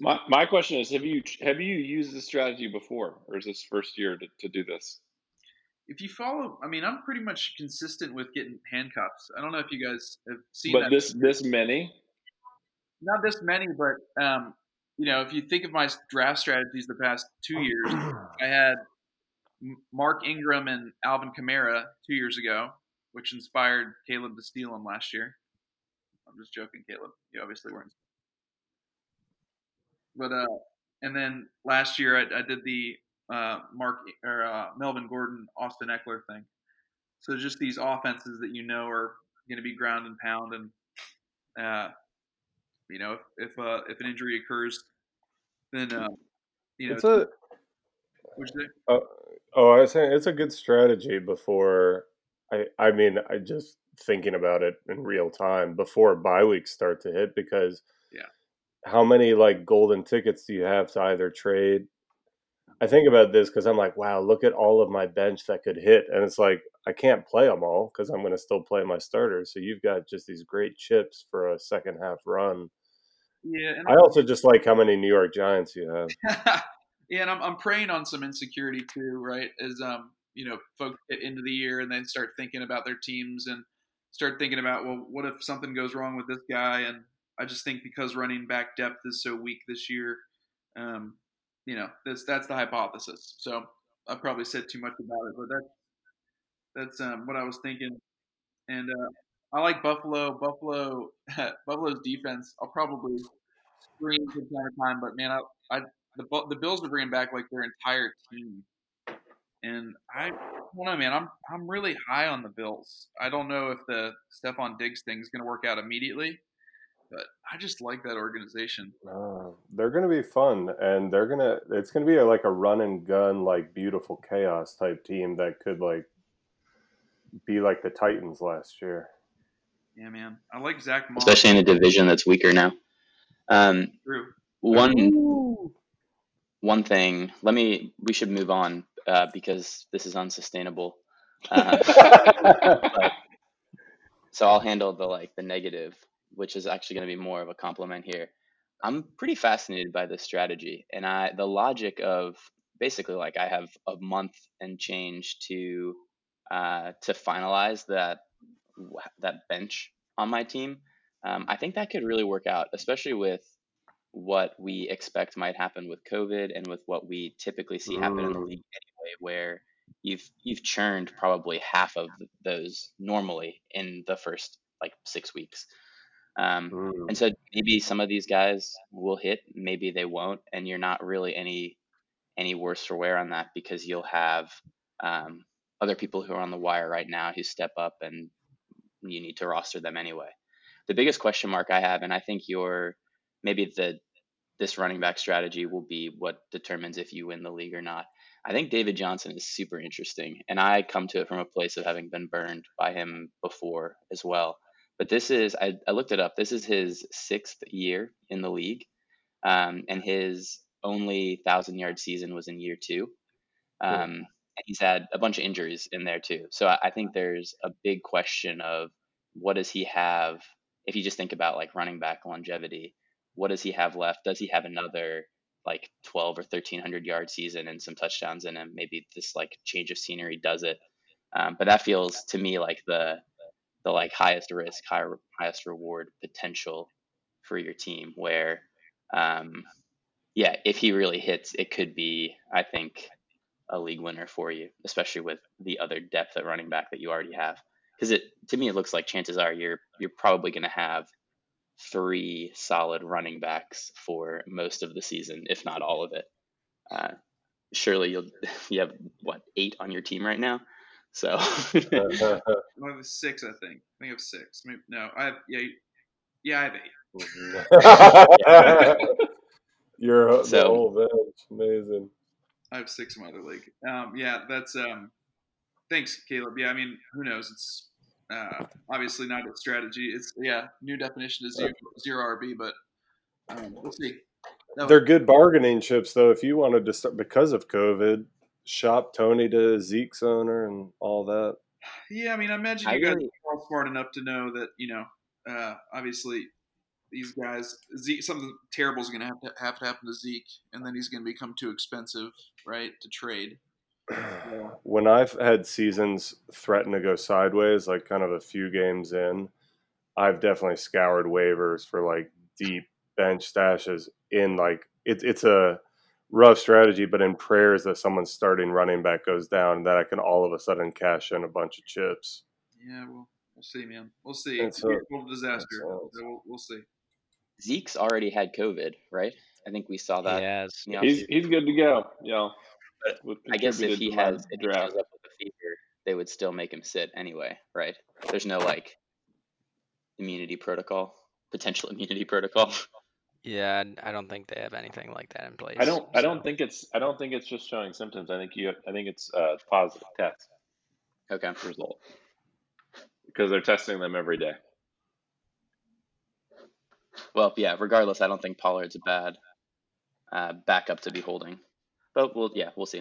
My my question is, have you have you used this strategy before, or is this first year to, to do this?
If you follow, I mean, I'm pretty much consistent with getting handcuffs. I don't know if you guys have seen
But
that.
this this many,
Not this many, but um, you know, if you think of my draft strategies the past two years, I had Mark Ingram and Alvin Kamara two years ago, which inspired Caleb to steal him last year. I'm just joking, Caleb. You obviously weren't. But uh, and then last year I, I did the uh, Mark or uh, Melvin Gordon, Austin Ekeler thing. So just these offenses that you know are going to be ground and pound, and uh, you know if if, uh, if an injury occurs, then uh, you know
it's a. Uh, oh, I was saying it's a good strategy before. I I mean, I just thinking about it in real time before bye weeks start to hit because how many like golden tickets do you have to either trade I think about this because I'm like, wow, look at all of my bench that could hit, and it's like I can't play them all because I'm going to still play my starters. So you've got just these great chips for a second half run.
Yeah,
I also just like how many New York Giants you have. <laughs>
yeah, and I'm I'm preying on some insecurity too, right? As um, you know, folks get into the year and then start thinking about their teams and start thinking about, well, what if something goes wrong with this guy? And I just think because running back depth is so weak this year, um, you know, that's that's the hypothesis. So I probably said too much about it, but that's that's um, what I was thinking. And uh, I like Buffalo. Buffalo, <laughs> Buffalo's defense. I'll probably scream from time to time, but man, I, I the the Bills are bringing back like their entire team, and I, I don't know, man. I'm I'm really high on the Bills. I don't know if the Stefon Diggs thing is going to work out immediately, but I just like that organization.
Uh, they're going to be fun, and they're gonna. It's going to be a, like a run and gun, like beautiful chaos type team that could like be like the Titans last year.
Yeah, man, I like Zach Moss,
especially in a division that's weaker now. Um,
True.
One one thing. Let me. We should move on uh, because this is unsustainable. Uh, <laughs> but, so I'll handle the like the negative which is actually going to be more of a compliment here. I'm pretty fascinated by this strategy and I the logic of basically like I have a month and change to uh, to finalize that that bench on my team. Um, I think that could really work out, especially with what we expect might happen with COVID and with what we typically see happen in the league anyway, where you've you've churned probably half of those normally in the first like six weeks. Um,
Mm.
and so maybe some of these guys will hit, maybe they won't, and you're not really any any worse for wear on that because you'll have um, other people who are on the wire right now who step up and you need to roster them anyway. The biggest question mark I have, and I think your maybe the this running back strategy will be what determines if you win the league or not. I think David Johnson is super interesting, and I come to it from a place of having been burned by him before as well. But this is, I, I looked it up, this is his sixth year in the league. Um, and his only thousand yard season was in year two. Um, and he's had a bunch of injuries in there too. So I, I think there's a big question of what does he have if you just think about like running back longevity, what does he have left? Does he have another like 12 or 1300 yard season and some touchdowns in him? Maybe this like change of scenery does it. Um, but that feels to me like the the like highest risk, high, highest reward potential for your team. Where, um, yeah, if he really hits, it could be, I think, a league winner for you, especially with the other depth at running back that you already have. Because it to me, it looks like chances are you're you're probably going to have three solid running backs for most of the season, if not all of it. Uh, surely you'll <laughs> you have what eight on your team right now. So <laughs>
I have six, I think. I think I have six. Maybe, no, I have yeah, yeah, I
have eight. <laughs> You're
So-
the whole bench. Amazing.
I have six in my other league. Um, yeah, that's um, thanks, Caleb. Yeah, I mean, who knows? It's uh, obviously not a strategy. It's yeah, new definition is zero, zero RB, but um, we'll see. No,
They're good bargaining chips, though. If you wanted to start because of COVID, shop Tony to Zeke's owner and all that.
yeah, I mean, I imagine you
I
guys
really-
are smart enough to know that you know, uh, obviously, these guys, Zeke, something terrible is going to have to have to happen to Zeke, and then he's going to become too expensive, right, to trade. <sighs>
when I've had seasons threaten to go sideways, like kind of a few games in, I've definitely scoured waivers for like deep bench stashes in like it's it's a rough strategy, but in prayers that someone's starting running back goes down, that I can all of a sudden cash in a bunch of chips.
Yeah, well, we'll see, man. We'll see.
And
It's a total disaster. So we'll, we'll see.
Zeke's already had COVID, right? I think we saw that.
Yes.
in
He's he's good to go. Yeah.
I guess if he has if he
draft.
up with a fever, they would still make him sit anyway, right? There's no like immunity protocol, potential <laughs> immunity protocol.
Yeah, I don't think they have anything like that in place.
I don't. I don't think it's. I don't think it's just showing symptoms. I think you. I think it's a positive test
Okay.
result because they're testing them every day.
Well, yeah. Regardless, I don't think Pollard's a bad uh, backup to be holding. But we'll yeah, we'll see.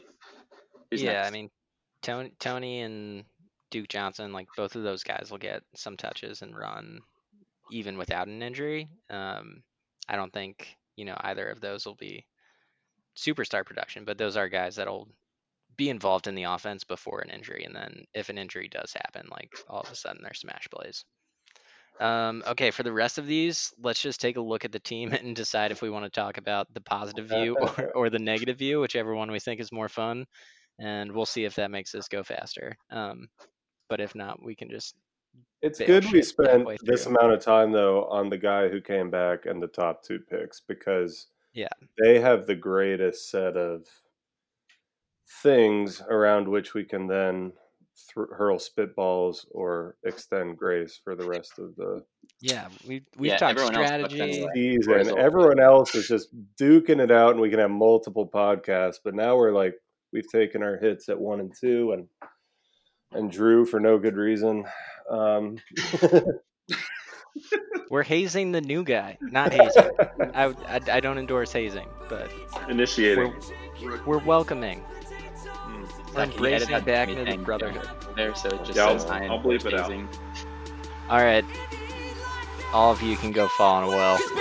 Who's
yeah,
next?
I mean, Tony, Tony and Duke Johnson, like both of those guys will get some touches and run even without an injury. Um, I don't think you know either of those will be superstar production, but those are guys that'll be involved in the offense before an injury, and then if an injury does happen, like all of a sudden they're smash plays. Um, okay, for the rest of these, let's just take a look at the team <laughs> and decide if we want to talk about the positive view or, or the negative view, whichever one we think is more fun and we'll see if that makes us go faster. Um, but if not, we can just
It's good we spent this amount of time though on the guy who came back and the top two picks because
Yeah.
they have the greatest set of things around which we can then thr hurl spitballs or extend grace for the rest of the
yeah we we've
Yeah,
talked
everyone else touched
strategy.
anyway.
season. Everyone <laughs> else is just duking it out, and we can have multiple podcasts. But now we're like we've taken our hits at one and two, and and Drew for no good reason. Um, <laughs>
We're hazing the new guy, not <laughs> hazing. I, I I don't endorse hazing, but
Initiating.
we're we're welcoming.
Mm.
We're
Zach, can
embracing
that
back into the brotherhood.
there, so it just
Yeah, I'll-
says I am
I'll bleep it out.
All right, all of you can go fall in a well.
It's been